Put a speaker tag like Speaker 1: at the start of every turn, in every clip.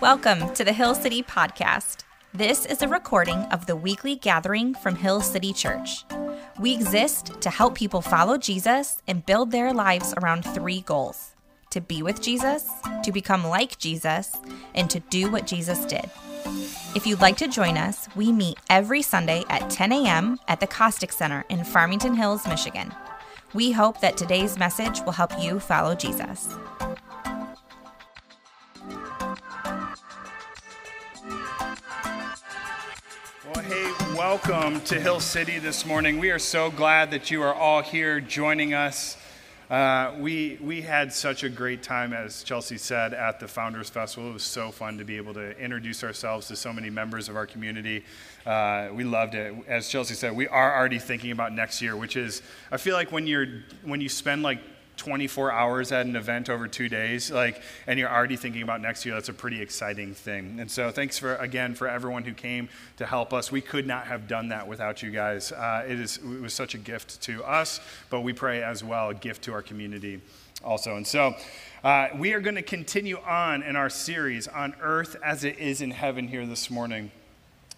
Speaker 1: Welcome to the Hill City Podcast. This is a recording of the weekly gathering from Hill City Church. We exist to help people follow Jesus and build their lives around three goals to be with Jesus, to become like Jesus, and to do what Jesus did. If you'd like to join us, we meet every Sunday at 10 a.m. at the Costick Center in Farmington Hills, Michigan. We hope that today's message will help you follow Jesus.
Speaker 2: Welcome to Hill City this morning. We are so glad that you are all here joining us. Uh, we, we had such a great time, as Chelsea said, at the Founders Festival. It was so fun to be able to introduce ourselves to so many members of our community. Uh, we loved it. As Chelsea said, we are already thinking about next year, which is, I feel like when, you're, when you spend like 24 hours at an event over two days, like, and you're already thinking about next year, that's a pretty exciting thing. And so, thanks for again for everyone who came to help us. We could not have done that without you guys. Uh, it is it was such a gift to us, but we pray as well a gift to our community also. And so. Uh, we are going to continue on in our series on earth as it is in heaven here this morning.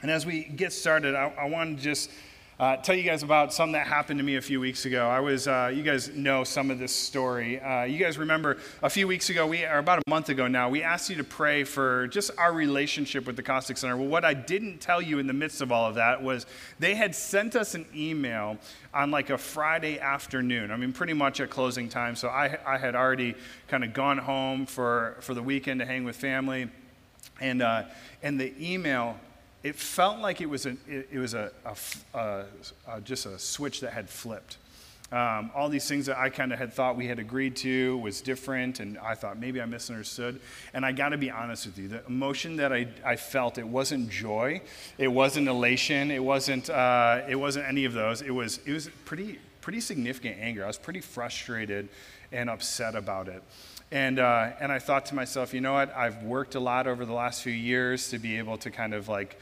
Speaker 2: And as we get started, I, I want to just uh, tell you guys about something that happened to me a few weeks ago. I was, uh, you guys know some of this story. Uh, you guys remember a few weeks ago, we, or about a month ago now, we asked you to pray for just our relationship with the Costick Center. Well, what I didn't tell you in the midst of all of that was they had sent us an email on like a Friday afternoon. I mean, pretty much at closing time. So I, I had already kind of gone home for, for the weekend to hang with family. And, uh, and the email it felt like it was, a, it, it was a, a, a, just a switch that had flipped. Um, all these things that I kind of had thought we had agreed to was different, and I thought maybe I misunderstood. And I got to be honest with you, the emotion that I, I felt, it wasn't joy, it wasn't elation, it wasn't, uh, it wasn't any of those. It was, it was pretty, pretty significant anger. I was pretty frustrated and upset about it. And, uh, and I thought to myself, you know what? I've worked a lot over the last few years to be able to kind of like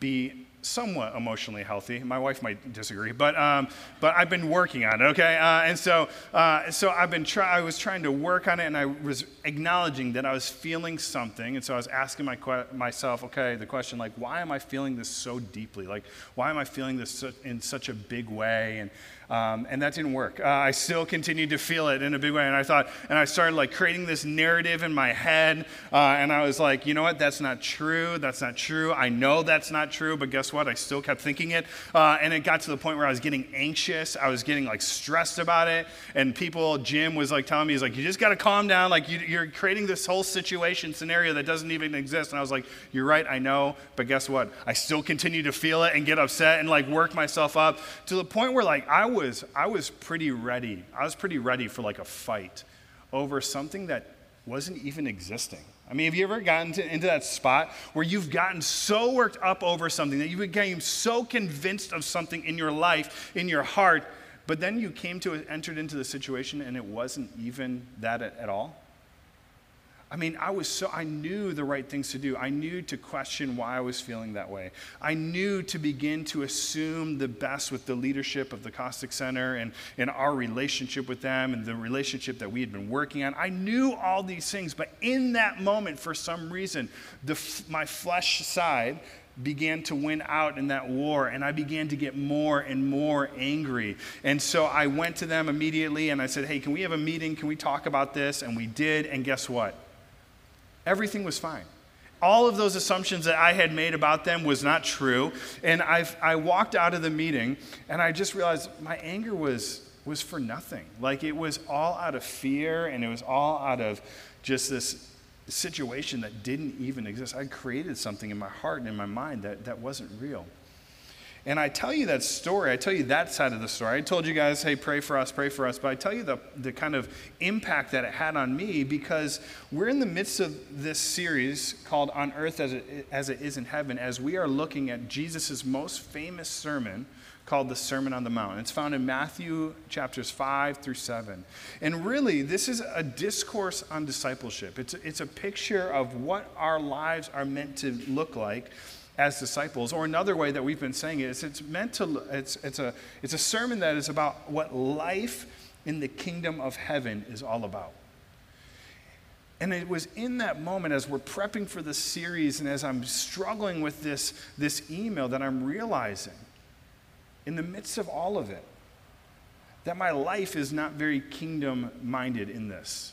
Speaker 2: be somewhat emotionally healthy. My wife might disagree, but, um, but I've been working on it, okay? Uh, and so, uh, so I've been try- I was trying to work on it and I was acknowledging that I was feeling something. And so I was asking my que- myself, okay, the question like, why am I feeling this so deeply? Like, why am I feeling this in such a big way? And, um, and that didn't work. Uh, I still continued to feel it in a big way. And I thought, and I started like creating this narrative in my head. Uh, and I was like, you know what? That's not true. That's not true. I know that's not true. But guess what? I still kept thinking it. Uh, and it got to the point where I was getting anxious. I was getting like stressed about it. And people, Jim was like telling me, he's like, you just got to calm down. Like you, you're creating this whole situation scenario that doesn't even exist. And I was like, you're right. I know. But guess what? I still continue to feel it and get upset and like work myself up to the point where like I was, I was pretty ready. I was pretty ready for like a fight over something that wasn't even existing. I mean, have you ever gotten to, into that spot where you've gotten so worked up over something that you became so convinced of something in your life, in your heart, but then you came to entered into the situation and it wasn't even that at, at all? I mean, I was so, I knew the right things to do. I knew to question why I was feeling that way. I knew to begin to assume the best with the leadership of the Costick Center and, and our relationship with them and the relationship that we had been working on. I knew all these things, but in that moment, for some reason, the, my flesh side began to win out in that war, and I began to get more and more angry. And so I went to them immediately and I said, Hey, can we have a meeting? Can we talk about this? And we did, and guess what? Everything was fine. All of those assumptions that I had made about them was not true. And i I walked out of the meeting and I just realized my anger was, was for nothing. Like it was all out of fear and it was all out of just this situation that didn't even exist. I created something in my heart and in my mind that, that wasn't real. And I tell you that story, I tell you that side of the story. I told you guys, hey, pray for us, pray for us. But I tell you the, the kind of impact that it had on me because we're in the midst of this series called On Earth as it, as it is in Heaven, as we are looking at Jesus' most famous sermon called the Sermon on the Mount. It's found in Matthew chapters 5 through 7. And really, this is a discourse on discipleship. It's, it's a picture of what our lives are meant to look like as disciples. Or another way that we've been saying it is it's meant to, it's, it's, a, it's a sermon that is about what life in the kingdom of heaven is all about. And it was in that moment, as we're prepping for this series and as I'm struggling with this, this email, that I'm realizing, in the midst of all of it, that my life is not very kingdom minded in this.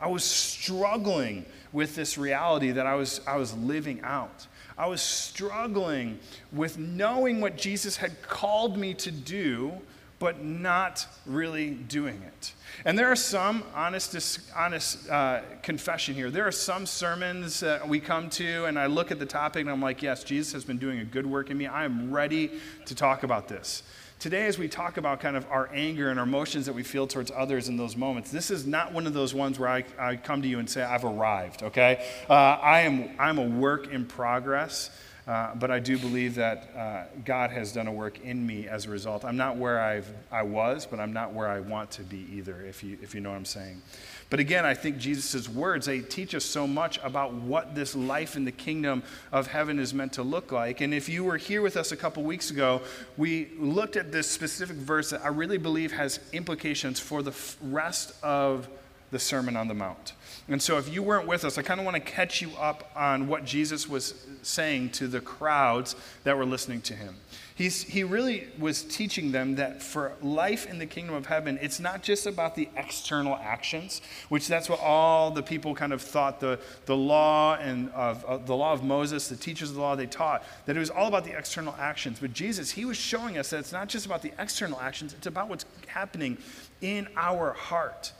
Speaker 2: I was struggling with this reality that I was, I was living out. I was struggling with knowing what Jesus had called me to do, but not really doing it. And there are some, honest, honest uh, confession here, there are some sermons that we come to, and I look at the topic and I'm like, yes, Jesus has been doing a good work in me. I am ready to talk about this. Today, as we talk about kind of our anger and our emotions that we feel towards others in those moments, this is not one of those ones where I, I come to you and say, I've arrived, okay? Uh, I am, I'm a work in progress. Uh, but I do believe that uh, God has done a work in me as a result. I'm not where I've, I was, but I'm not where I want to be either, if you, if you know what I'm saying. But again, I think Jesus' words, they teach us so much about what this life in the kingdom of heaven is meant to look like. And if you were here with us a couple weeks ago, we looked at this specific verse that I really believe has implications for the rest of the Sermon on the Mount. And so, if you weren't with us, I kind of want to catch you up on what Jesus was saying to the crowds that were listening to him. He's, he really was teaching them that for life in the kingdom of heaven, it's not just about the external actions, which that's what all the people kind of thought the, the law and of, the law of Moses, the teachers of the law, they taught that it was all about the external actions. But Jesus, he was showing us that it's not just about the external actions, it's about what's happening in our heart.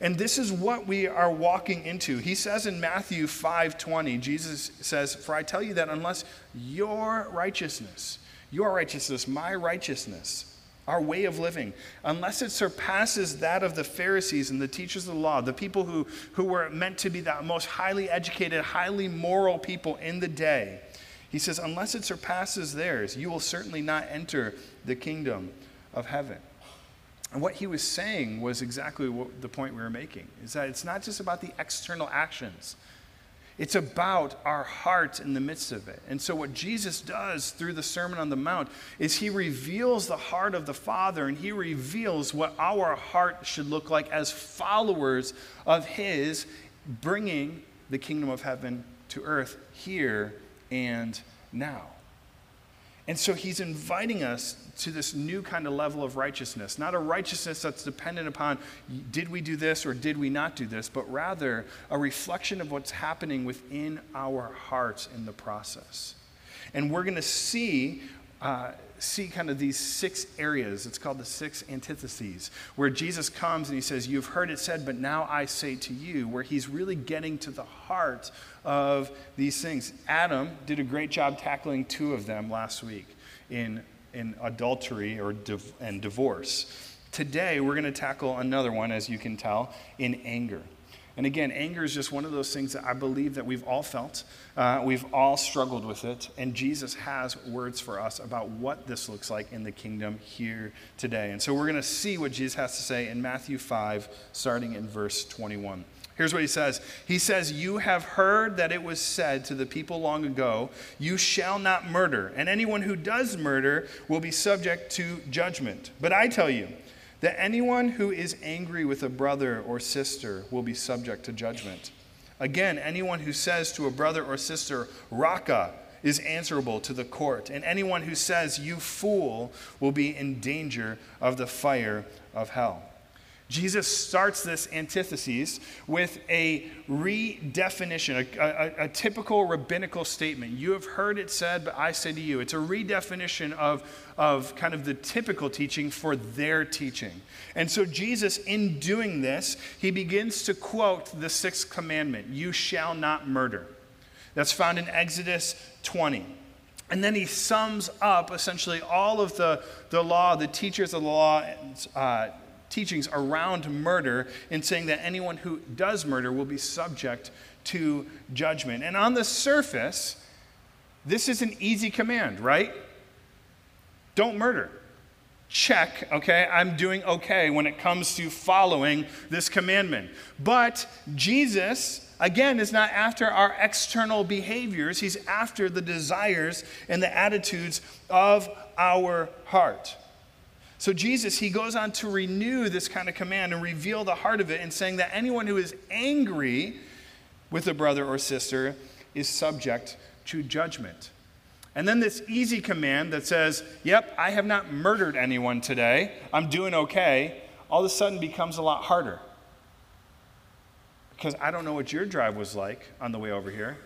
Speaker 2: And this is what we are walking into. He says in Matthew 5:20, Jesus says, "For I tell you that unless your righteousness, your righteousness, my righteousness, our way of living, unless it surpasses that of the Pharisees and the teachers of the law, the people who, who were meant to be the most highly educated, highly moral people in the day, he says, unless it surpasses theirs, you will certainly not enter the kingdom of heaven. And what he was saying was exactly what the point we were making is that it's not just about the external actions. It's about our heart in the midst of it. And so, what Jesus does through the Sermon on the Mount is he reveals the heart of the Father and he reveals what our heart should look like as followers of his, bringing the kingdom of heaven to earth here and now. And so he's inviting us to this new kind of level of righteousness, not a righteousness that's dependent upon did we do this or did we not do this, but rather a reflection of what's happening within our hearts in the process. And we're going to see. Uh, see kind of these six areas. It's called the six antitheses, where Jesus comes and he says, You've heard it said, but now I say to you, where he's really getting to the heart of these things. Adam did a great job tackling two of them last week in, in adultery or div- and divorce. Today, we're going to tackle another one, as you can tell, in anger. And again, anger is just one of those things that I believe that we've all felt. Uh, we've all struggled with it. And Jesus has words for us about what this looks like in the kingdom here today. And so we're going to see what Jesus has to say in Matthew 5, starting in verse 21. Here's what he says He says, You have heard that it was said to the people long ago, You shall not murder, and anyone who does murder will be subject to judgment. But I tell you that anyone who is angry with a brother or sister will be subject to judgment. Again, anyone who says to a brother or sister, Raca, is answerable to the court, and anyone who says, You fool, will be in danger of the fire of hell. Jesus starts this antithesis with a redefinition, a, a, a, typical rabbinical statement. You have heard it said, but I say to you. It's a redefinition of, of kind of the typical teaching for their teaching. And so, Jesus, in doing this, he begins to quote the sixth commandment You shall not murder. That's found in Exodus 20. And then he sums up essentially all of the, the law, the teachers of the law, uh, teachings around murder in saying that anyone who does murder will be subject to judgment. And on the surface, this is an easy command, right? Don't murder. Check, okay? I'm doing okay when it comes to following this commandment. But Jesus, again, is not after our external behaviors, He's after the desires and the attitudes of our heart. So, Jesus, he goes on to renew this kind of command and reveal the heart of it in saying that anyone who is angry with a brother or sister is subject to judgment. And then this easy command that says, Yep, I have not murdered anyone today, I'm doing okay, all of a sudden becomes a lot harder. Because I don't know what your drive was like on the way over here.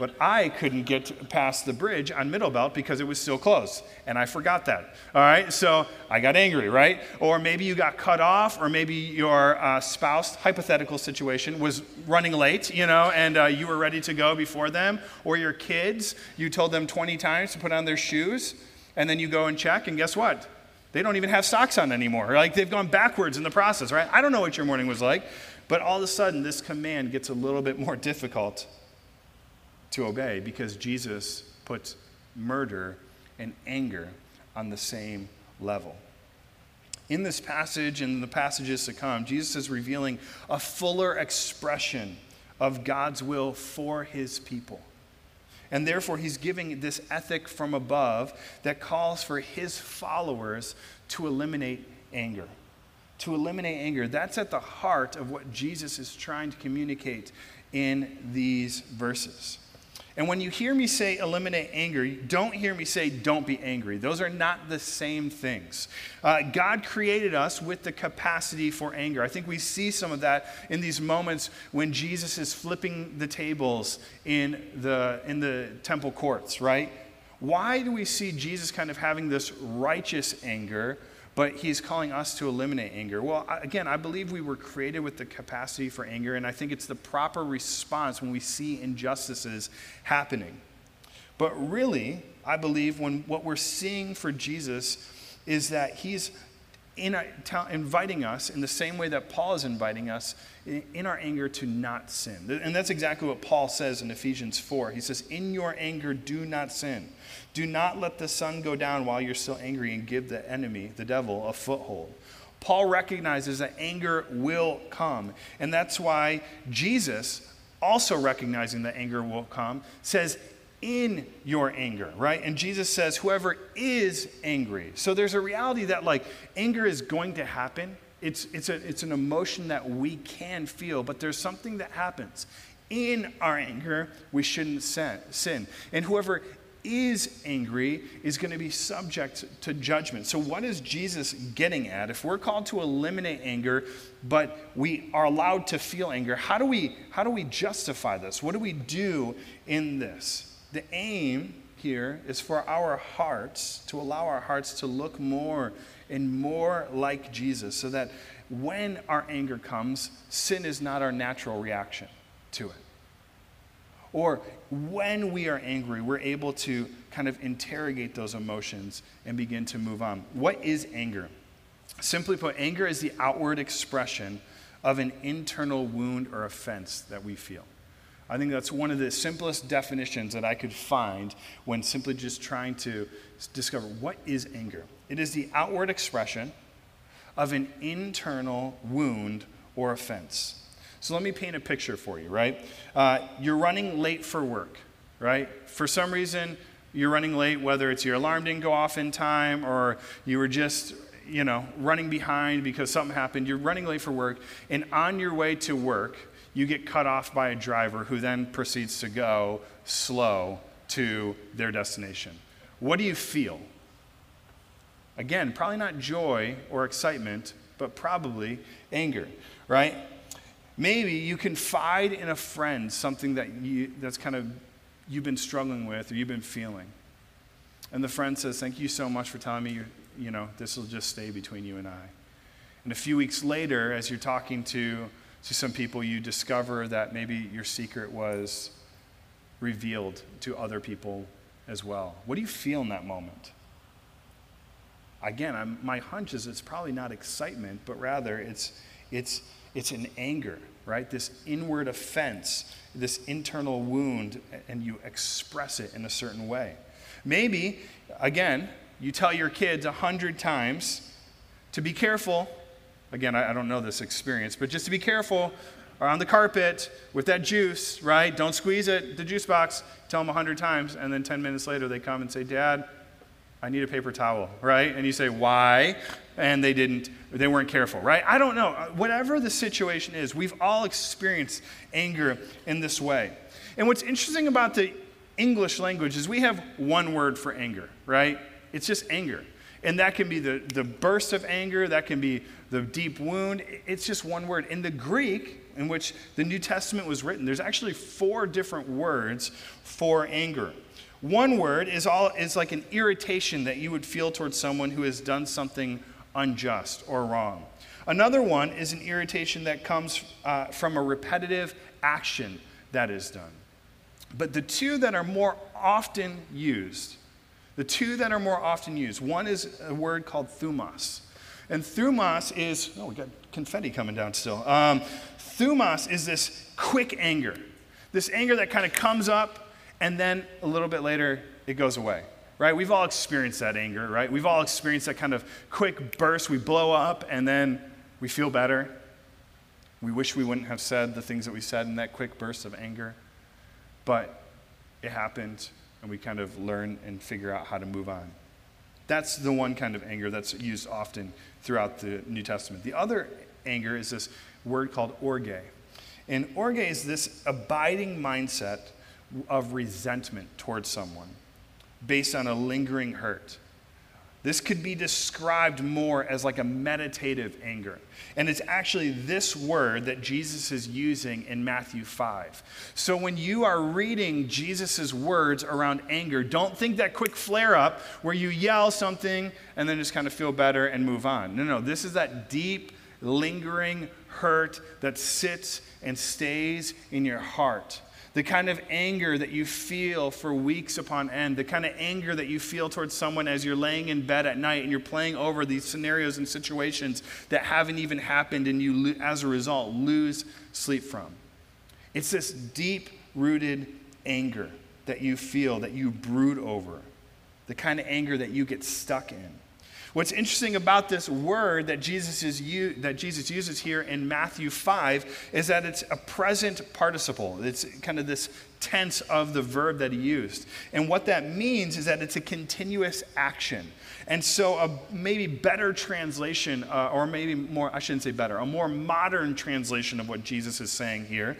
Speaker 2: But I couldn't get past the bridge on Middlebelt because it was still closed. And I forgot that. All right? So I got angry, right? Or maybe you got cut off, or maybe your uh, spouse, hypothetical situation, was running late, you know, and uh, you were ready to go before them. Or your kids, you told them 20 times to put on their shoes, and then you go and check, and guess what? They don't even have socks on anymore. Like they've gone backwards in the process, right? I don't know what your morning was like, but all of a sudden, this command gets a little bit more difficult to obey because Jesus puts murder and anger on the same level. In this passage and the passages to come, Jesus is revealing a fuller expression of God's will for his people. And therefore, he's giving this ethic from above that calls for his followers to eliminate anger. To eliminate anger. That's at the heart of what Jesus is trying to communicate in these verses. And when you hear me say eliminate anger, don't hear me say don't be angry. Those are not the same things. Uh, God created us with the capacity for anger. I think we see some of that in these moments when Jesus is flipping the tables in the, in the temple courts, right? Why do we see Jesus kind of having this righteous anger? But he's calling us to eliminate anger. Well, again, I believe we were created with the capacity for anger, and I think it's the proper response when we see injustices happening. But really, I believe when what we're seeing for Jesus is that he's in inviting us in the same way that Paul is inviting us in, in our anger to not sin. And that's exactly what Paul says in Ephesians 4. He says, In your anger, do not sin. Do not let the sun go down while you're still angry and give the enemy, the devil, a foothold. Paul recognizes that anger will come. And that's why Jesus, also recognizing that anger will come, says, in your anger, right? And Jesus says, whoever is angry. So there's a reality that, like, anger is going to happen. It's, it's, a, it's an emotion that we can feel, but there's something that happens. In our anger, we shouldn't sin. And whoever is angry is going to be subject to judgment. So, what is Jesus getting at? If we're called to eliminate anger, but we are allowed to feel anger, how do we, how do we justify this? What do we do in this? The aim here is for our hearts, to allow our hearts to look more and more like Jesus, so that when our anger comes, sin is not our natural reaction to it. Or when we are angry, we're able to kind of interrogate those emotions and begin to move on. What is anger? Simply put, anger is the outward expression of an internal wound or offense that we feel. I think that's one of the simplest definitions that I could find when simply just trying to discover what is anger. It is the outward expression of an internal wound or offense. So let me paint a picture for you, right? Uh, you're running late for work, right? For some reason, you're running late, whether it's your alarm didn't go off in time or you were just, you know, running behind because something happened. You're running late for work, and on your way to work, you get cut off by a driver who then proceeds to go slow to their destination. What do you feel? Again, probably not joy or excitement, but probably anger, right? Maybe you confide in a friend something that you, that's kind of you've been struggling with or you've been feeling. And the friend says, Thank you so much for telling me, you know, this will just stay between you and I. And a few weeks later, as you're talking to, to some people, you discover that maybe your secret was revealed to other people as well. What do you feel in that moment? Again, I'm, my hunch is it's probably not excitement, but rather it's, it's, it's an anger right? This inward offense, this internal wound, and you express it in a certain way. Maybe, again, you tell your kids a hundred times to be careful. Again, I, don't know this experience, but just to be careful on the carpet with that juice, right? Don't squeeze it, the juice box. Tell them a hundred times, and then 10 minutes later they come and say, Dad, I need a paper towel, right? And you say, why? And they didn't, they weren't careful, right? I don't know. Whatever the situation is, we've all experienced anger in this way. And what's interesting about the English language is we have one word for anger, right? It's just anger. And that can be the, the burst of anger, that can be the deep wound. It's just one word. In the Greek, in which the New Testament was written, there's actually four different words for anger. One word is, all, is like an irritation that you would feel towards someone who has done something unjust or wrong. Another one is an irritation that comes uh, from a repetitive action that is done. But the two that are more often used, the two that are more often used, one is a word called thumos. And thumos is, oh, we got confetti coming down still. Um, thumos is this quick anger, this anger that kind of comes up and then a little bit later, it goes away. Right? We've all experienced that anger, right? We've all experienced that kind of quick burst. We blow up and then we feel better. We wish we wouldn't have said the things that we said in that quick burst of anger. But it happened, and we kind of learn and figure out how to move on. That's the one kind of anger that's used often throughout the New Testament. The other anger is this word called orge. And orge is this abiding mindset of resentment towards someone based on a lingering hurt. This could be described more as like a meditative anger. And it's actually this word that Jesus is using in Matthew 5. So when you are reading Jesus' words around anger, don't think that quick flare up where you yell something and then just kind of feel better and move on. No, no, this is that deep, lingering hurt that sits and stays in your heart the kind of anger that you feel for weeks upon end, the kind of anger that you feel towards someone as you're laying in bed at night and you're playing over these scenarios and situations that haven't even happened and you, as a result, lose sleep from. It's this deep rooted anger that you feel, that you brood over, the kind of anger that you get stuck in. What's interesting about this word that Jesus, is that Jesus uses here in Matthew 5 is that it's a present participle. It's kind of this tense of the verb that he used. And what that means is that it's a continuous action. And so, a maybe better translation, uh, or maybe more, I shouldn't say better, a more modern translation of what Jesus is saying here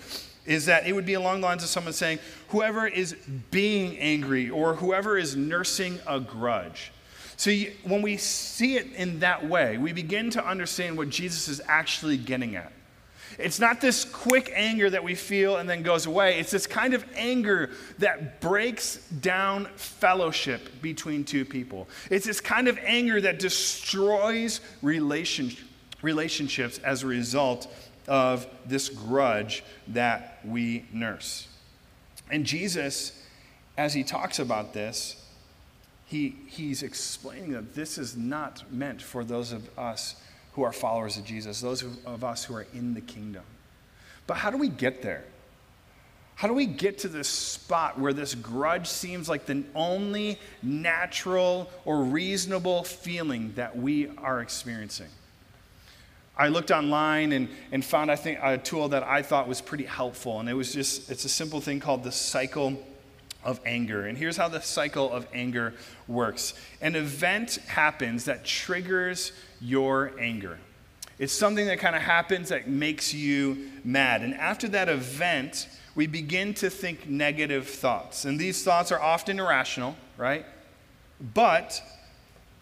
Speaker 2: is that it would be along the lines of someone saying, whoever is being angry or whoever is nursing a grudge. So you, when we see it in that way, we begin to understand what Jesus is actually getting at. It's not this quick anger that we feel and then goes away. It's this kind of anger that breaks down fellowship between two people. It's this kind of anger that destroys relation, relationships as a result of this grudge that we nurse. And Jesus, as he talks about this, he, he's explaining that this is not meant for those of us who are followers of Jesus, those of us who are in the kingdom. But how do we get there? How do we get to this spot where this grudge seems like the only natural or reasonable feeling that we are experiencing? I looked online and, and found, I think, a tool that I thought was pretty helpful. And it was just, it's a simple thing called the cycle of anger. And here's how the cycle of anger works an event happens that triggers your anger. It's something that kind of happens that makes you mad. And after that event, we begin to think negative thoughts. And these thoughts are often irrational, right? But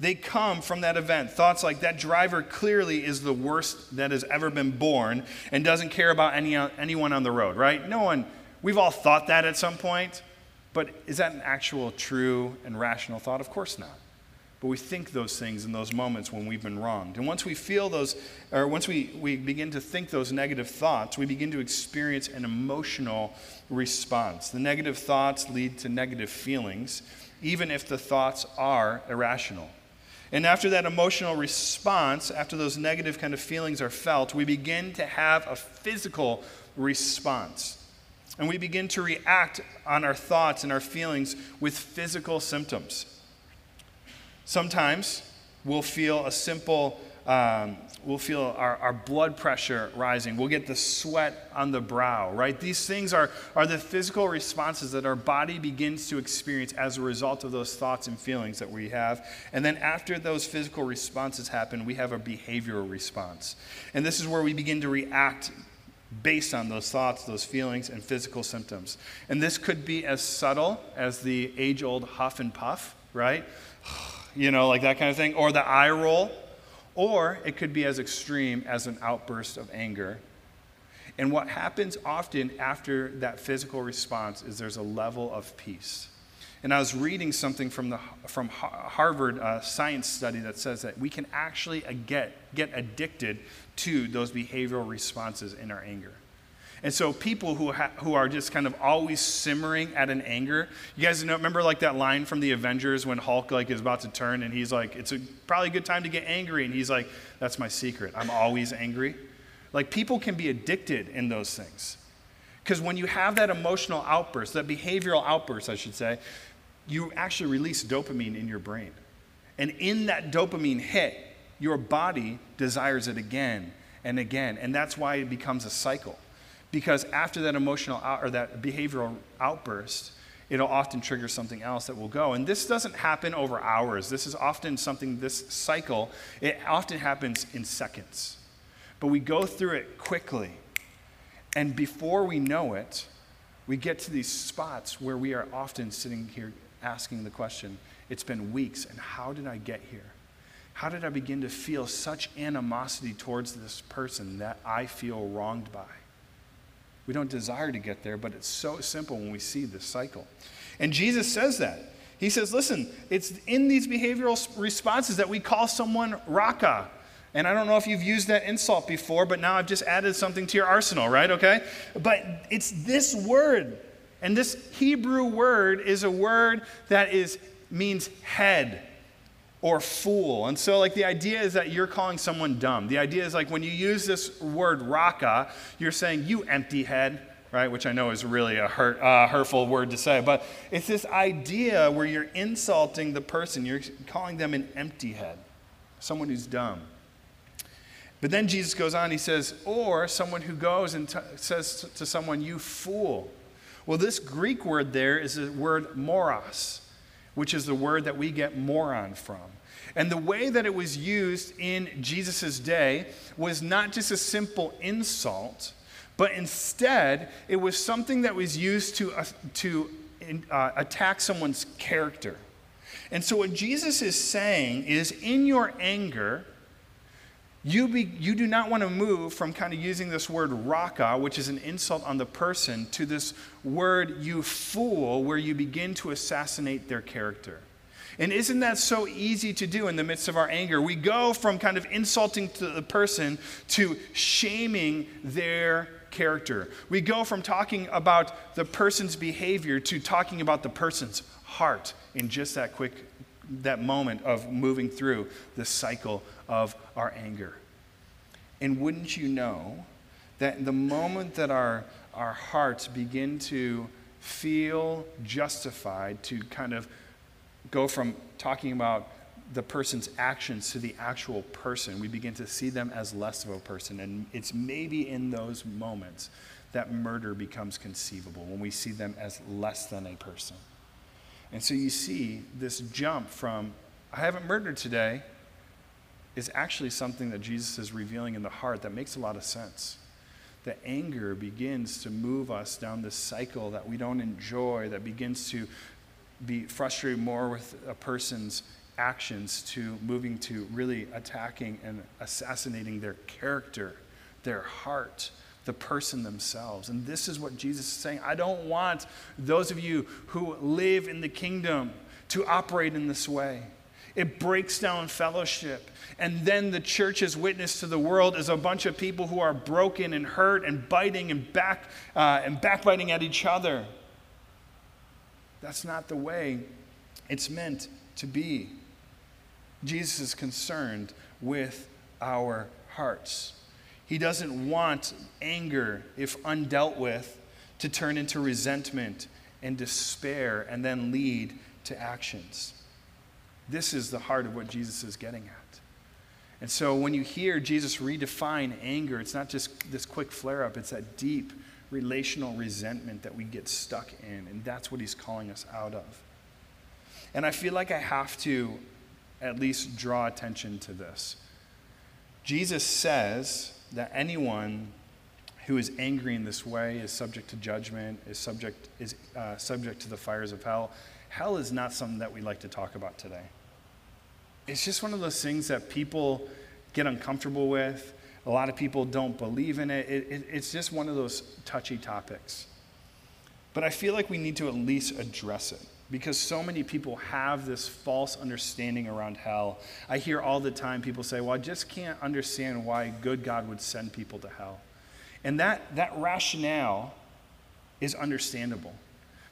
Speaker 2: they come from that event. Thoughts like that driver clearly is the worst that has ever been born and doesn't care about any, anyone on the road, right? No one, we've all thought that at some point. But is that an actual, true, and rational thought? Of course not. But we think those things in those moments when we've been wronged. And once we feel those, or once we, we begin to think those negative thoughts, we begin to experience an emotional response. The negative thoughts lead to negative feelings, even if the thoughts are irrational. And after that emotional response, after those negative kind of feelings are felt, we begin to have a physical response. And we begin to react on our thoughts and our feelings with physical symptoms. Sometimes we'll feel a simple, um, we'll feel our, our blood pressure rising. We'll get the sweat on the brow, right? These things are, are the physical responses that our body begins to experience as a result of those thoughts and feelings that we have. And then after those physical responses happen, we have a behavioral response. And this is where we begin to react based on those thoughts, those feelings, and physical symptoms. And this could be as subtle as the age old huff and puff, right? You know, like that kind of thing, or the eye roll, or it could be as extreme as an outburst of anger. And what happens often after that physical response is there's a level of peace. And I was reading something from the from Harvard uh, science study that says that we can actually uh, get get addicted to those behavioral responses in our anger. And so people who, ha- who are just kind of always simmering at an anger, you guys know, remember like that line from the Avengers when Hulk like is about to turn and he's like, it's a, probably a good time to get angry. And he's like, that's my secret. I'm always angry. Like people can be addicted in those things. Because when you have that emotional outburst, that behavioral outburst, I should say, you actually release dopamine in your brain. And in that dopamine hit, your body desires it again and again. And that's why it becomes a cycle. Because after that emotional out, or that behavioral outburst, it'll often trigger something else that will go. And this doesn't happen over hours. This is often something, this cycle, it often happens in seconds. But we go through it quickly. And before we know it, we get to these spots where we are often sitting here asking the question it's been weeks, and how did I get here? How did I begin to feel such animosity towards this person that I feel wronged by? We don't desire to get there, but it's so simple when we see this cycle. And Jesus says that. He says, listen, it's in these behavioral responses that we call someone raka. And I don't know if you've used that insult before, but now I've just added something to your arsenal, right? Okay? But it's this word and this Hebrew word is a word that is, means head or fool. And so, like, the idea is that you're calling someone dumb. The idea is like when you use this word raka, you're saying, you empty head, right? Which I know is really a hurt, uh, hurtful word to say. But it's this idea where you're insulting the person, you're calling them an empty head, someone who's dumb. But then Jesus goes on, he says, or someone who goes and t- says to someone, you fool. Well, this Greek word there is the word moros, which is the word that we get moron from. And the way that it was used in Jesus' day was not just a simple insult, but instead it was something that was used to, uh, to uh, attack someone's character. And so, what Jesus is saying is in your anger, you, be, you do not want to move from kind of using this word raka, which is an insult on the person, to this word you fool, where you begin to assassinate their character. And isn't that so easy to do in the midst of our anger? We go from kind of insulting to the person to shaming their character. We go from talking about the person's behavior to talking about the person's heart in just that quick that moment of moving through the cycle of our anger. And wouldn't you know that the moment that our, our hearts begin to feel justified to kind of go from talking about the person's actions to the actual person, we begin to see them as less of a person. And it's maybe in those moments that murder becomes conceivable, when we see them as less than a person. And so you see this jump from, I haven't murdered today, is actually something that Jesus is revealing in the heart that makes a lot of sense. The anger begins to move us down this cycle that we don't enjoy, that begins to be frustrated more with a person's actions to moving to really attacking and assassinating their character, their heart, the person themselves. And this is what Jesus is saying. I don't want those of you who live in the kingdom to operate in this way. It breaks down fellowship. And then the church's witness to the world is a bunch of people who are broken and hurt and biting and, back, uh, and backbiting at each other. That's not the way it's meant to be. Jesus is concerned with our hearts. He doesn't want anger, if undealt with, to turn into resentment and despair and then lead to actions. This is the heart of what Jesus is getting at. And so when you hear Jesus redefine anger, it's not just this quick flare up, it's that deep relational resentment that we get stuck in. And that's what he's calling us out of. And I feel like I have to at least draw attention to this. Jesus says that anyone who is angry in this way is subject to judgment, is subject, is, uh, subject to the fires of hell. Hell is not something that we like to talk about today. It's just one of those things that people get uncomfortable with. A lot of people don't believe in it. It, it. It's just one of those touchy topics. But I feel like we need to at least address it because so many people have this false understanding around hell. I hear all the time people say, Well, I just can't understand why good God would send people to hell. And that, that rationale is understandable.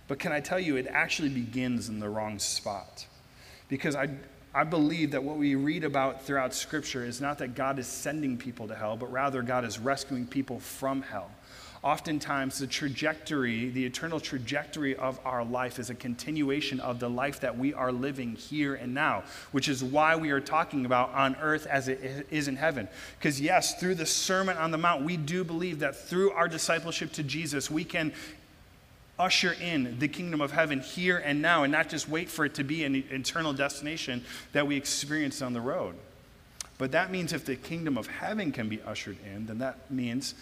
Speaker 2: But can I tell you, it actually begins in the wrong spot. Because I, I believe that what we read about throughout Scripture is not that God is sending people to hell, but rather God is rescuing people from hell oftentimes the trajectory, the eternal trajectory of our life is a continuation of the life that we are living here and now, which is why we are talking about on earth as it is in heaven. Because, yes, through the Sermon on the Mount, we do believe that through our discipleship to Jesus, we can usher in the kingdom of heaven here and now and not just wait for it to be an eternal destination that we experience on the road. But that means if the kingdom of heaven can be ushered in, then that means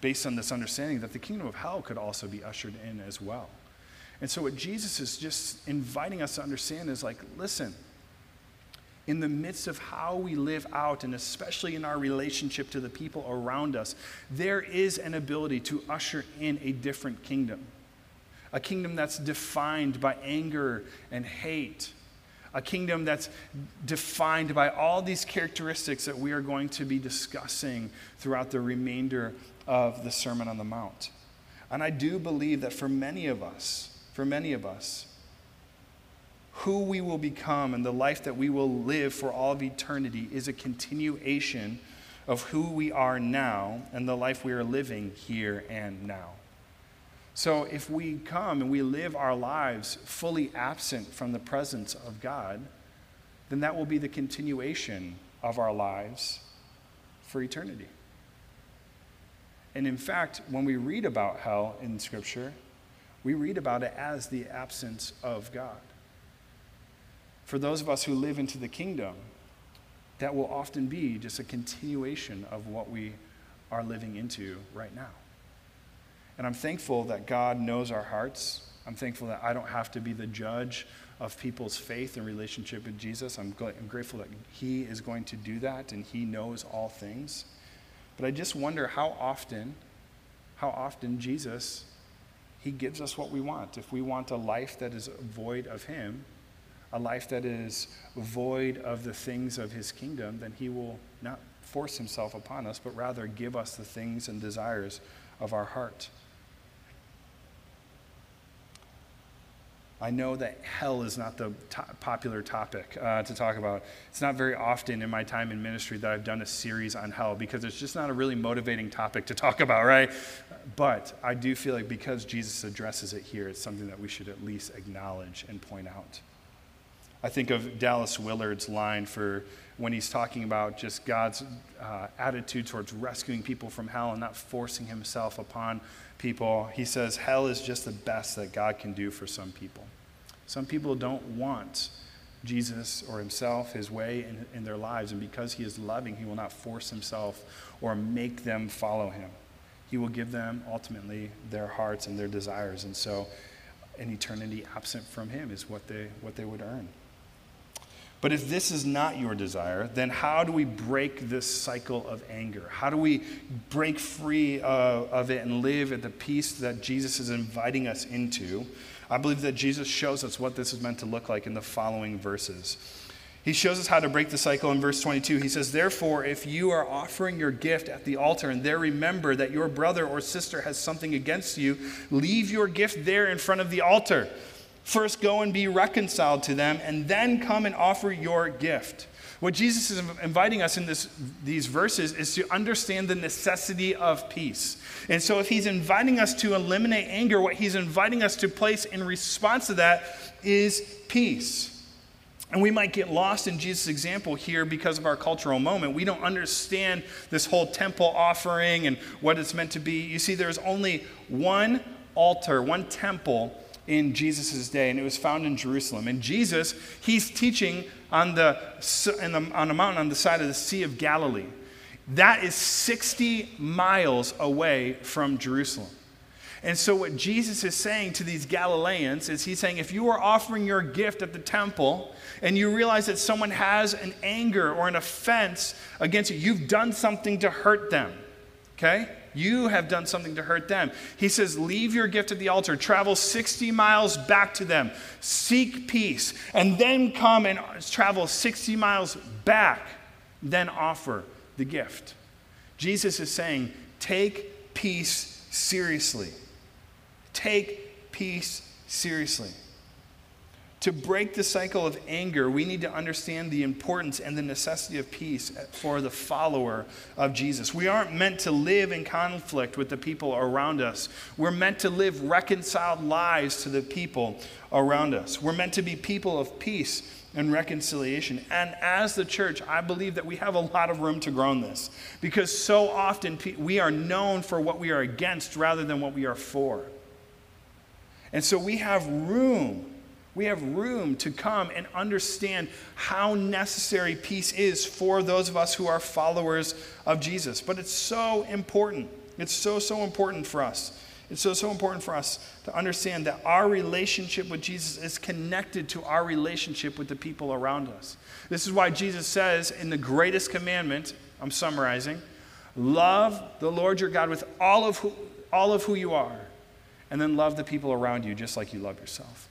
Speaker 2: based on this understanding that the kingdom of hell could also be ushered in as well. And so, what Jesus is just inviting us to understand is like, listen, in the midst of how we live out, and especially in our relationship to the people around us, there is an ability to usher in a different kingdom. A kingdom that's defined by anger and hate. A kingdom that's defined by all these characteristics that we are going to be discussing throughout the remainder of the Sermon on the Mount. And I do believe that for many of us, for many of us, who we will become and the life that we will live for all of eternity is a continuation of who we are now and the life we are living here and now. So if we come and we live our lives fully absent from the presence of God, then that will be the continuation of our lives for eternity. And in fact, when we read about hell in Scripture, we read about it as the absence of God. For those of us who live into the kingdom, that will often be just a continuation of what we are living into right now. And I'm thankful that God knows our hearts. I'm thankful that I don't have to be the judge of people's faith and relationship with Jesus. I'm, gl- I'm grateful that He is going to do that and He knows all things. But I just wonder how often, how often Jesus, he gives us what we want. If we want a life that is void of him, a life that is void of the things of his kingdom, then he will not force himself upon us, but rather give us the things and desires of our heart. I know that hell is not the to- popular topic uh, to talk about. It's not very often in my time in ministry that I've done a series on hell because it's just not a really motivating topic to talk about, right? But I do feel like because Jesus addresses it here, it's something that we should at least acknowledge and point out. I think of Dallas Willard's line for when he's talking about just God's uh, attitude towards rescuing people from hell and not forcing himself upon people. He says, Hell is just the best that God can do for some people. Some people don't want Jesus or himself, his way in, in their lives. And because he is loving, he will not force himself or make them follow him. He will give them ultimately their hearts and their desires. And so an eternity absent from him is what they, what they would earn. But if this is not your desire, then how do we break this cycle of anger? How do we break free uh, of it and live at the peace that Jesus is inviting us into? I believe that Jesus shows us what this is meant to look like in the following verses. He shows us how to break the cycle in verse 22. He says, Therefore, if you are offering your gift at the altar and there remember that your brother or sister has something against you, leave your gift there in front of the altar. First, go and be reconciled to them, and then come and offer your gift. What Jesus is inviting us in this, these verses is to understand the necessity of peace. And so, if he's inviting us to eliminate anger, what he's inviting us to place in response to that is peace. And we might get lost in Jesus' example here because of our cultural moment. We don't understand this whole temple offering and what it's meant to be. You see, there's only one altar, one temple in Jesus' day, and it was found in Jerusalem. And Jesus, he's teaching on the, the, on a mountain on the side of the Sea of Galilee. That is 60 miles away from Jerusalem. And so, what Jesus is saying to these Galileans is he's saying, if you are offering your gift at the temple and you realize that someone has an anger or an offense against you, you've done something to hurt them. Okay? You have done something to hurt them. He says, Leave your gift at the altar, travel 60 miles back to them, seek peace, and then come and travel 60 miles back, then offer the gift. Jesus is saying, Take peace seriously. Take peace seriously. To break the cycle of anger, we need to understand the importance and the necessity of peace for the follower of Jesus. We aren't meant to live in conflict with the people around us. We're meant to live reconciled lives to the people around us. We're meant to be people of peace and reconciliation. And as the church, I believe that we have a lot of room to grow in this because so often we are known for what we are against rather than what we are for. And so we have room. We have room to come and understand how necessary peace is for those of us who are followers of Jesus. But it's so important. It's so, so important for us. It's so, so important for us to understand that our relationship with Jesus is connected to our relationship with the people around us. This is why Jesus says in the greatest commandment, I'm summarizing, love the Lord your God with all of who, all of who you are and then love the people around you just like you love yourself.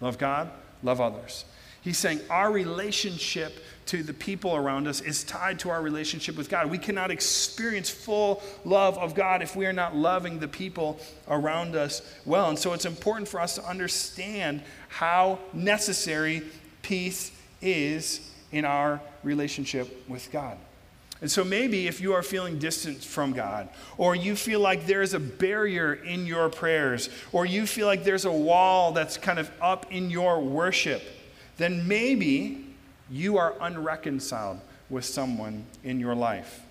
Speaker 2: Love God, love others. He's saying our relationship to the people around us is tied to our relationship with God. We cannot experience full love of God if we are not loving the people around us well. And so it's important for us to understand how necessary peace is in our relationship with God. And so maybe if you are feeling distant from God, or you feel like there's a barrier in your prayers, or you feel like there's a wall that's kind of up in your worship, then maybe you are unreconciled with someone in your life.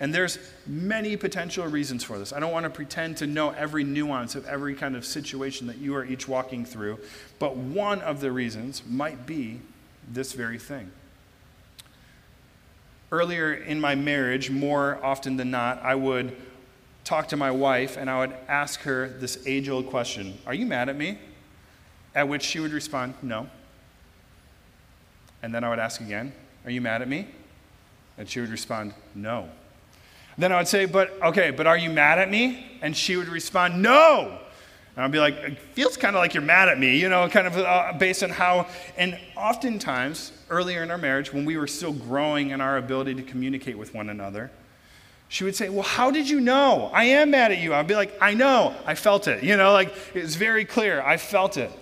Speaker 2: And there's many potential reasons for this. I don't want to pretend to know every nuance of every kind of situation that you are each walking through, but one of the reasons might be this very thing earlier in my marriage, more often than not, I would talk to my wife and I would ask her this age old question Are you mad at me? At which she would respond, No. And then I would ask again, Are you mad at me? And she would respond, No. Then I would say, But okay, but are you mad at me? And she would respond, No. And I'd be like, It feels kind of like you're mad at me, you know, kind of uh, based on how. And oftentimes, earlier in our marriage, when we were still growing in our ability to communicate with one another, she would say, Well, how did you know? I am mad at you. I'd be like, I know. I felt it. You know, like it's very clear. I felt it.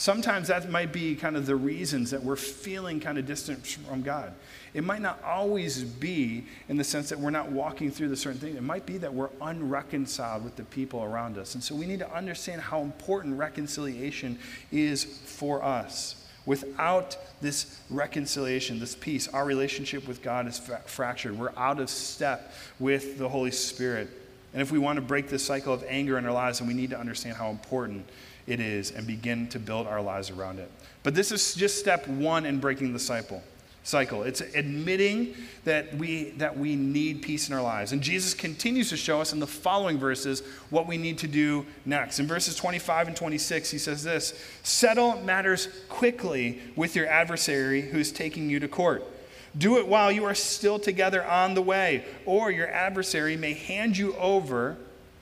Speaker 2: Sometimes that might be kind of the reasons that we're feeling kind of distant from God. It might not always be in the sense that we're not walking through the certain thing. It might be that we're unreconciled with the people around us. And so we need to understand how important reconciliation is for us. Without this reconciliation, this peace, our relationship with God is fra- fractured. We're out of step with the Holy Spirit. And if we want to break this cycle of anger in our lives, then we need to understand how important it is and begin to build our lives around it. But this is just step one in breaking the cycle cycle. It's admitting that we, that we need peace in our lives. And Jesus continues to show us in the following verses what we need to do next. In verses 25 and 26, he says this Settle matters quickly with your adversary who's taking you to court. Do it while you are still together on the way, or your adversary may hand you over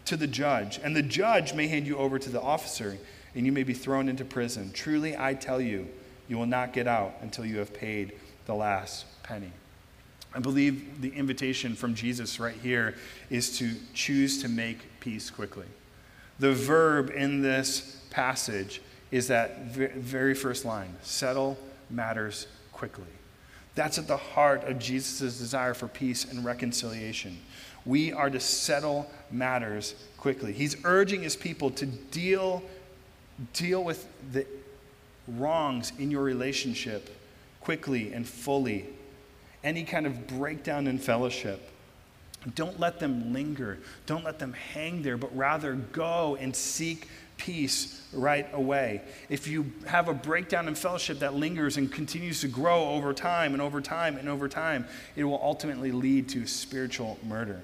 Speaker 2: to the judge, and the judge may hand you over to the officer, and you may be thrown into prison. Truly, I tell you, you will not get out until you have paid the last penny. I believe the invitation from Jesus right here is to choose to make peace quickly. The verb in this passage is that very first line settle matters quickly. That's at the heart of Jesus' desire for peace and reconciliation. We are to settle matters quickly. He's urging his people to deal, deal with the wrongs in your relationship quickly and fully, any kind of breakdown in fellowship. Don't let them linger. Don't let them hang there, but rather go and seek peace right away. If you have a breakdown in fellowship that lingers and continues to grow over time and over time and over time, it will ultimately lead to spiritual murder.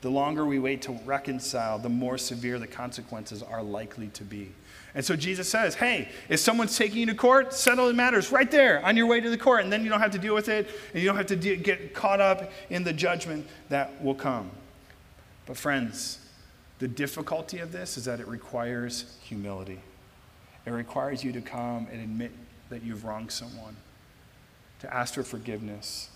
Speaker 2: The longer we wait to reconcile, the more severe the consequences are likely to be. And so Jesus says, hey, if someone's taking you to court, settle the matters right there on your way to the court, and then you don't have to deal with it, and you don't have to de- get caught up in the judgment that will come. But, friends, the difficulty of this is that it requires humility. It requires you to come and admit that you've wronged someone, to ask for forgiveness,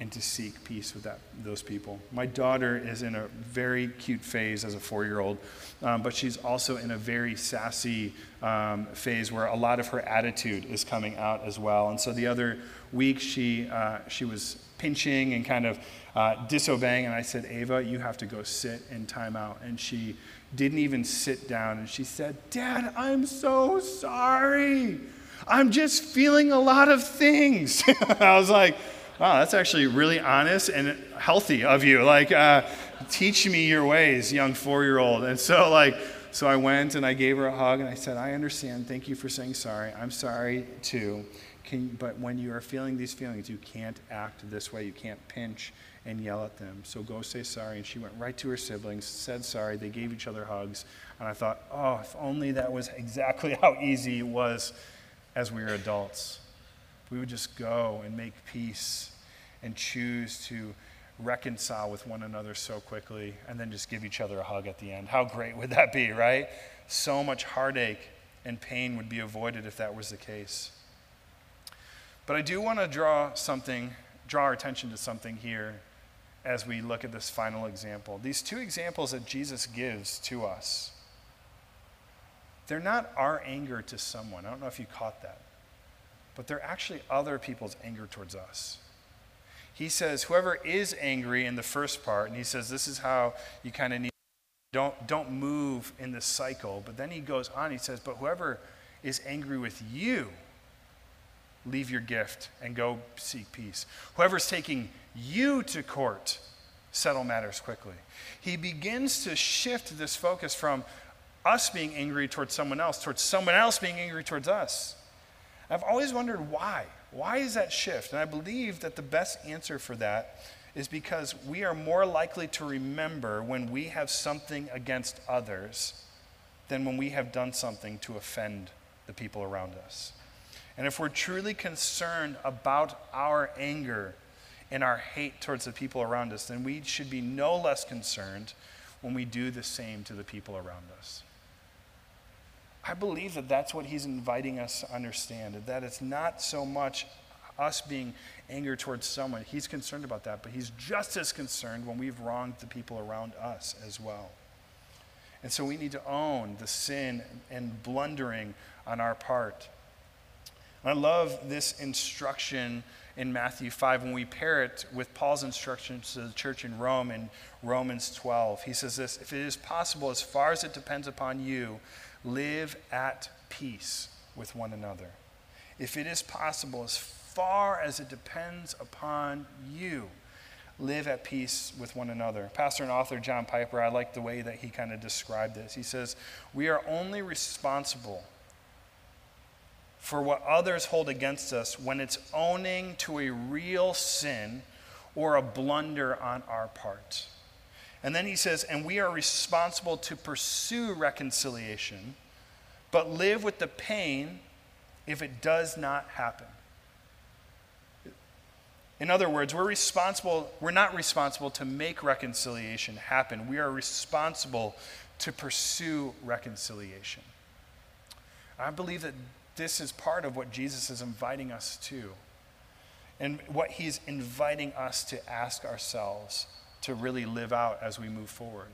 Speaker 2: and to seek peace with that, those people. My daughter is in a very cute phase as a four year old, um, but she's also in a very sassy um, phase where a lot of her attitude is coming out as well. And so the other week, she, uh, she was pinching and kind of uh, disobeying, and I said, Ava, you have to go sit in timeout. And she didn't even sit down, and she said, Dad, I'm so sorry. I'm just feeling a lot of things. I was like, wow, that's actually really honest and healthy of you. Like, uh, teach me your ways, young four year old. And so, like, so I went and I gave her a hug and I said, I understand. Thank you for saying sorry. I'm sorry too. Can, but when you are feeling these feelings, you can't act this way. You can't pinch and yell at them. So go say sorry. And she went right to her siblings, said sorry. They gave each other hugs. And I thought, oh, if only that was exactly how easy it was as we were adults. We would just go and make peace and choose to reconcile with one another so quickly and then just give each other a hug at the end. How great would that be, right? So much heartache and pain would be avoided if that was the case. But I do want to draw something, draw our attention to something here as we look at this final example. These two examples that Jesus gives to us, they're not our anger to someone. I don't know if you caught that. But they're actually other people's anger towards us he says, whoever is angry in the first part, and he says this is how you kind of need don't don't move in the cycle. But then he goes on, he says, but whoever is angry with you, leave your gift and go seek peace. Whoever's taking you to court, settle matters quickly. He begins to shift this focus from us being angry towards someone else, towards someone else being angry towards us. I've always wondered why. Why is that shift? And I believe that the best answer for that is because we are more likely to remember when we have something against others than when we have done something to offend the people around us. And if we're truly concerned about our anger and our hate towards the people around us, then we should be no less concerned when we do the same to the people around us. I believe that that's what he's inviting us to understand, that it's not so much us being angry towards someone. He's concerned about that, but he's just as concerned when we've wronged the people around us as well. And so we need to own the sin and blundering on our part. I love this instruction in Matthew 5 when we pair it with Paul's instructions to the church in Rome in Romans 12. He says this If it is possible, as far as it depends upon you, live at peace with one another. If it is possible, as far as it depends upon you, live at peace with one another. Pastor and author John Piper, I like the way that he kind of described this. He says, We are only responsible for what others hold against us when it's owning to a real sin or a blunder on our part. And then he says, and we are responsible to pursue reconciliation, but live with the pain if it does not happen. In other words, we're responsible, we're not responsible to make reconciliation happen. We are responsible to pursue reconciliation. I believe that this is part of what Jesus is inviting us to, and what he's inviting us to ask ourselves to really live out as we move forward.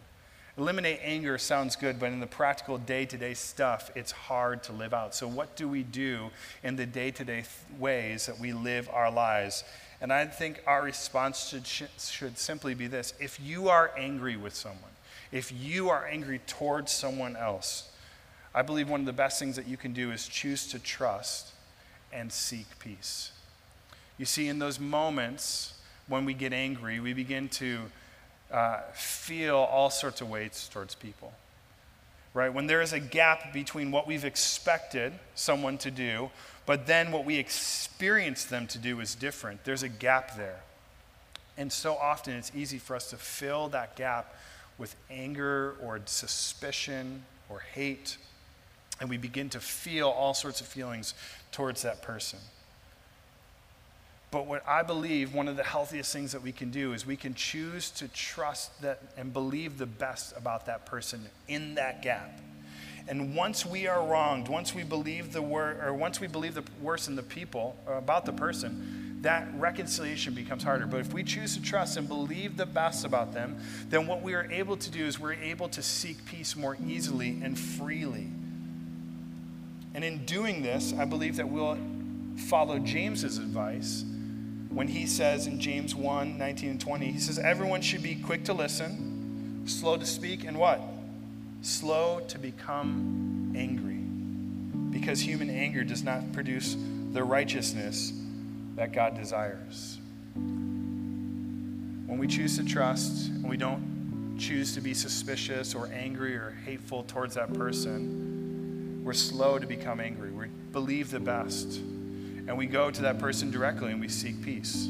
Speaker 2: Eliminate anger sounds good, but in the practical day to day stuff, it's hard to live out. So, what do we do in the day to day ways that we live our lives? And I think our response should, should simply be this if you are angry with someone, if you are angry towards someone else, I believe one of the best things that you can do is choose to trust and seek peace. You see, in those moments when we get angry, we begin to uh, feel all sorts of weights towards people. Right? When there is a gap between what we've expected someone to do, but then what we experience them to do is different, there's a gap there. And so often it's easy for us to fill that gap with anger or suspicion or hate. And we begin to feel all sorts of feelings towards that person. But what I believe one of the healthiest things that we can do is we can choose to trust that and believe the best about that person in that gap. And once we are wronged, once we believe the word, or once we believe the worst in the people uh, about the person, that reconciliation becomes harder. But if we choose to trust and believe the best about them, then what we are able to do is we're able to seek peace more easily and freely. And in doing this, I believe that we'll follow James's advice when he says in James 1 19 and 20, he says, Everyone should be quick to listen, slow to speak, and what? Slow to become angry. Because human anger does not produce the righteousness that God desires. When we choose to trust and we don't choose to be suspicious or angry or hateful towards that person, we're slow to become angry. We believe the best and we go to that person directly and we seek peace.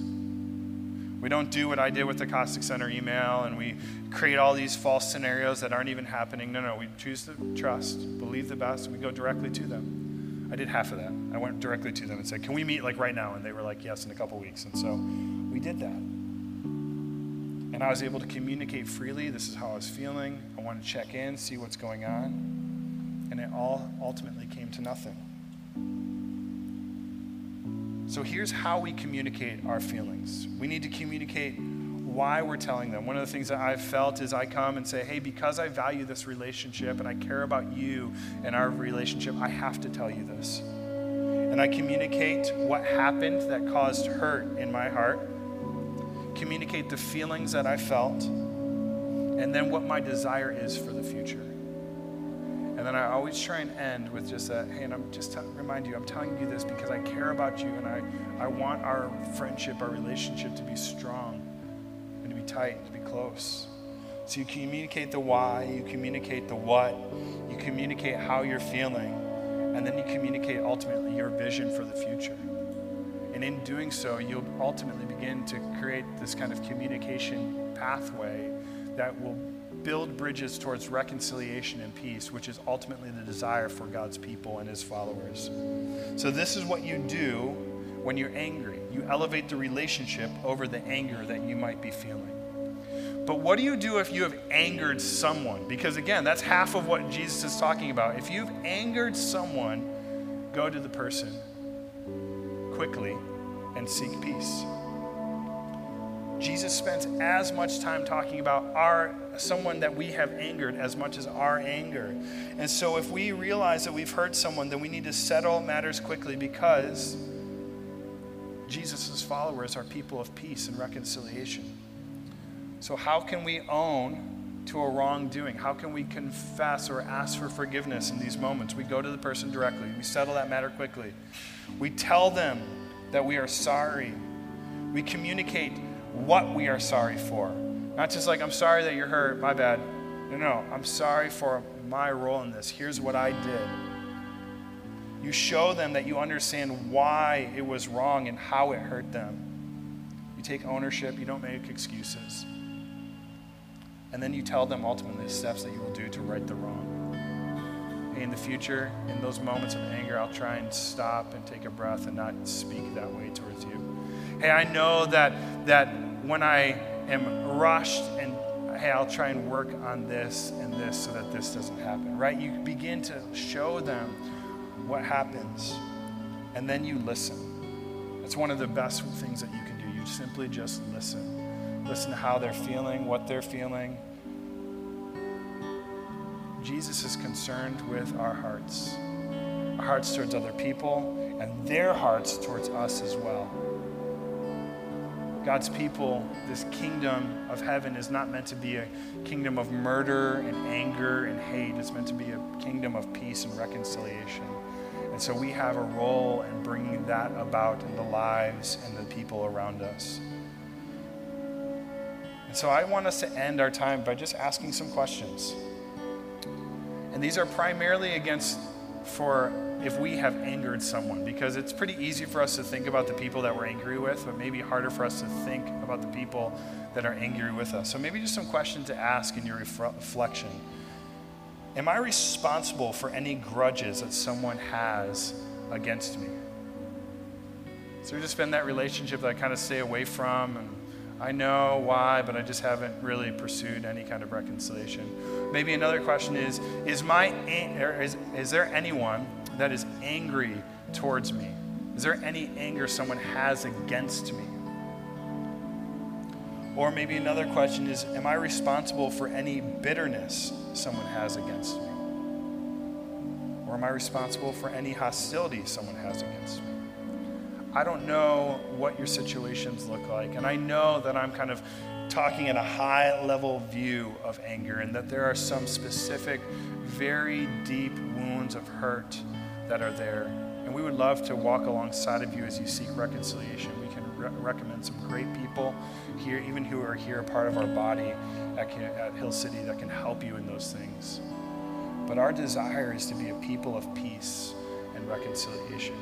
Speaker 2: We don't do what I did with the Costick Center email and we create all these false scenarios that aren't even happening. No, no, we choose to trust, believe the best, we go directly to them. I did half of that. I went directly to them and said, Can we meet like right now? And they were like, Yes, in a couple weeks. And so we did that. And I was able to communicate freely. This is how I was feeling. I want to check in, see what's going on. And it all ultimately came to nothing. So here's how we communicate our feelings. We need to communicate why we're telling them. One of the things that I've felt is I come and say, hey, because I value this relationship and I care about you and our relationship, I have to tell you this. And I communicate what happened that caused hurt in my heart, communicate the feelings that I felt, and then what my desire is for the future. And then I always try and end with just that, hey, and I'm just to remind you, I'm telling you this because I care about you and I, I want our friendship, our relationship to be strong and to be tight, and to be close. So you communicate the why, you communicate the what, you communicate how you're feeling, and then you communicate ultimately your vision for the future. And in doing so, you'll ultimately begin to create this kind of communication pathway that will build bridges towards reconciliation and peace, which is ultimately the desire for God's people and his followers. So, this is what you do when you're angry you elevate the relationship over the anger that you might be feeling. But what do you do if you have angered someone? Because again, that's half of what Jesus is talking about. If you've angered someone, go to the person quickly and seek peace. Jesus spends as much time talking about our someone that we have angered as much as our anger. And so if we realize that we've hurt someone, then we need to settle matters quickly because Jesus' followers are people of peace and reconciliation. So how can we own to a wrongdoing? How can we confess or ask for forgiveness in these moments? We go to the person directly. We settle that matter quickly. We tell them that we are sorry. We communicate what we are sorry for. Not just like, I'm sorry that you're hurt, my bad. No, no, I'm sorry for my role in this. Here's what I did. You show them that you understand why it was wrong and how it hurt them. You take ownership, you don't make excuses. And then you tell them ultimately the steps that you will do to right the wrong. In the future, in those moments of anger, I'll try and stop and take a breath and not speak that way towards you. Hey, I know that that when I am rushed and hey, I'll try and work on this and this so that this doesn't happen, right? You begin to show them what happens and then you listen. That's one of the best things that you can do. You simply just listen. Listen to how they're feeling, what they're feeling. Jesus is concerned with our hearts, our hearts towards other people, and their hearts towards us as well. God's people, this kingdom of heaven is not meant to be a kingdom of murder and anger and hate. It's meant to be a kingdom of peace and reconciliation. And so we have a role in bringing that about in the lives and the people around us. And so I want us to end our time by just asking some questions. And these are primarily against for if we have angered someone, because it's pretty easy for us to think about the people that we're angry with, but maybe harder for us to think about the people that are angry with us. So maybe just some questions to ask in your reflection. Am I responsible for any grudges that someone has against me? So there just been that relationship that I kind of stay away from and I know why, but I just haven't really pursued any kind of reconciliation. Maybe another question is is my is, is there anyone that is angry towards me? Is there any anger someone has against me? Or maybe another question is Am I responsible for any bitterness someone has against me? Or am I responsible for any hostility someone has against me? I don't know what your situations look like. And I know that I'm kind of talking at a high level view of anger and that there are some specific, very deep wounds of hurt that are there. And we would love to walk alongside of you as you seek reconciliation. We can re- recommend some great people here, even who are here, part of our body at, at Hill City, that can help you in those things. But our desire is to be a people of peace and reconciliation.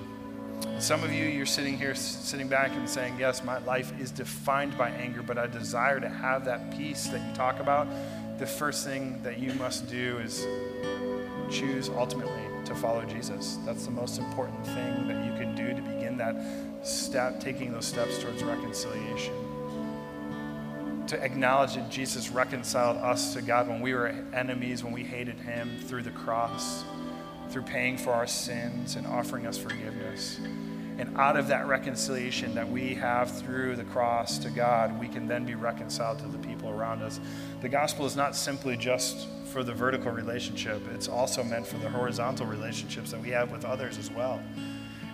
Speaker 2: Some of you, you're sitting here, sitting back and saying, Yes, my life is defined by anger, but I desire to have that peace that you talk about. The first thing that you must do is choose ultimately to follow Jesus. That's the most important thing that you can do to begin that step, taking those steps towards reconciliation. To acknowledge that Jesus reconciled us to God when we were enemies, when we hated Him through the cross, through paying for our sins and offering us forgiveness. And out of that reconciliation that we have through the cross to God, we can then be reconciled to the people around us. The gospel is not simply just for the vertical relationship, it's also meant for the horizontal relationships that we have with others as well.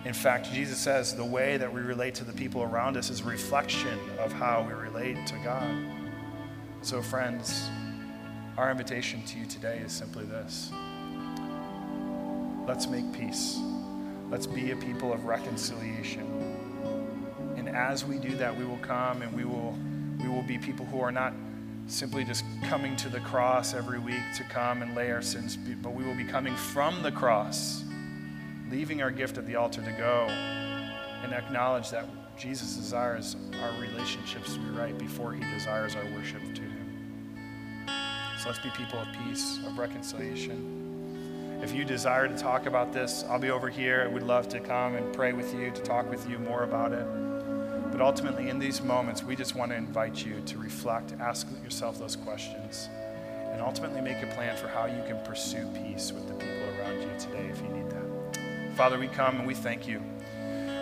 Speaker 2: In fact, Jesus says the way that we relate to the people around us is a reflection of how we relate to God. So, friends, our invitation to you today is simply this let's make peace. Let's be a people of reconciliation. And as we do that, we will come and we will, we will be people who are not simply just coming to the cross every week to come and lay our sins, but we will be coming from the cross, leaving our gift at the altar to go and acknowledge that Jesus desires our relationships to be right before he desires our worship to him. So let's be people of peace, of reconciliation. If you desire to talk about this, I'll be over here. I would love to come and pray with you, to talk with you more about it. But ultimately, in these moments, we just want to invite you to reflect, ask yourself those questions, and ultimately make a plan for how you can pursue peace with the people around you today if you need that. Father, we come and we thank you.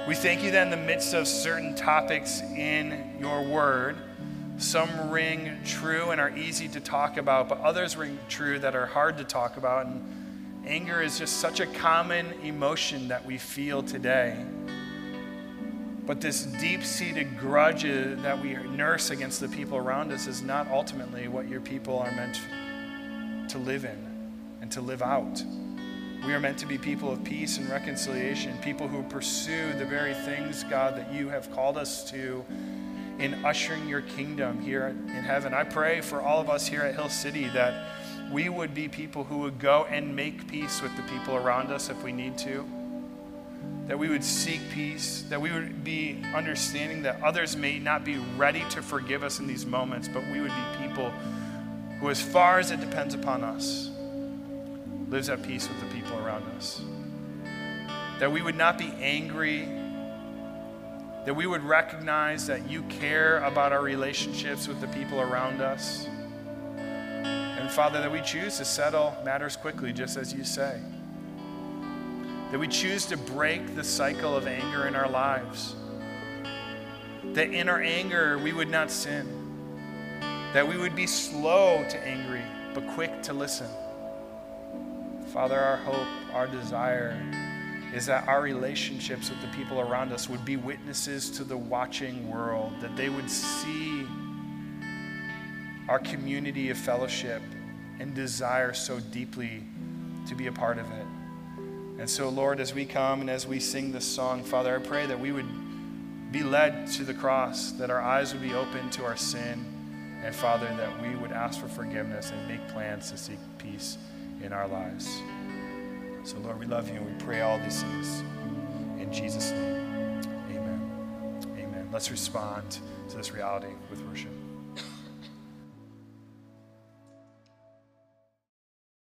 Speaker 2: We thank you that in the midst of certain topics in your word, some ring true and are easy to talk about, but others ring true that are hard to talk about. And Anger is just such a common emotion that we feel today. But this deep seated grudge uh, that we nurse against the people around us is not ultimately what your people are meant to live in and to live out. We are meant to be people of peace and reconciliation, people who pursue the very things, God, that you have called us to in ushering your kingdom here in heaven. I pray for all of us here at Hill City that we would be people who would go and make peace with the people around us if we need to. That we would seek peace, that we would be understanding that others may not be ready to forgive us in these moments, but we would be people who, as far as it depends upon us, lives at peace with the people around us. That we would not be angry, that we would recognize that you care about our relationships with the people around us and Father, that we choose to settle matters quickly, just as you say. That we choose to break the cycle of anger in our lives. That in our anger, we would not sin. That we would be slow to angry, but quick to listen. Father, our hope, our desire is that our relationships with the people around us would be witnesses to the watching world, that they would see our community of fellowship and desire so deeply to be a part of it. And so, Lord, as we come and as we sing this song, Father, I pray that we would be led to the cross, that our eyes would be open to our sin, and Father, that we would ask for forgiveness and make plans to seek peace in our lives. So, Lord, we love you and we pray all these things in Jesus' name. Amen. Amen. Let's respond to this reality with worship.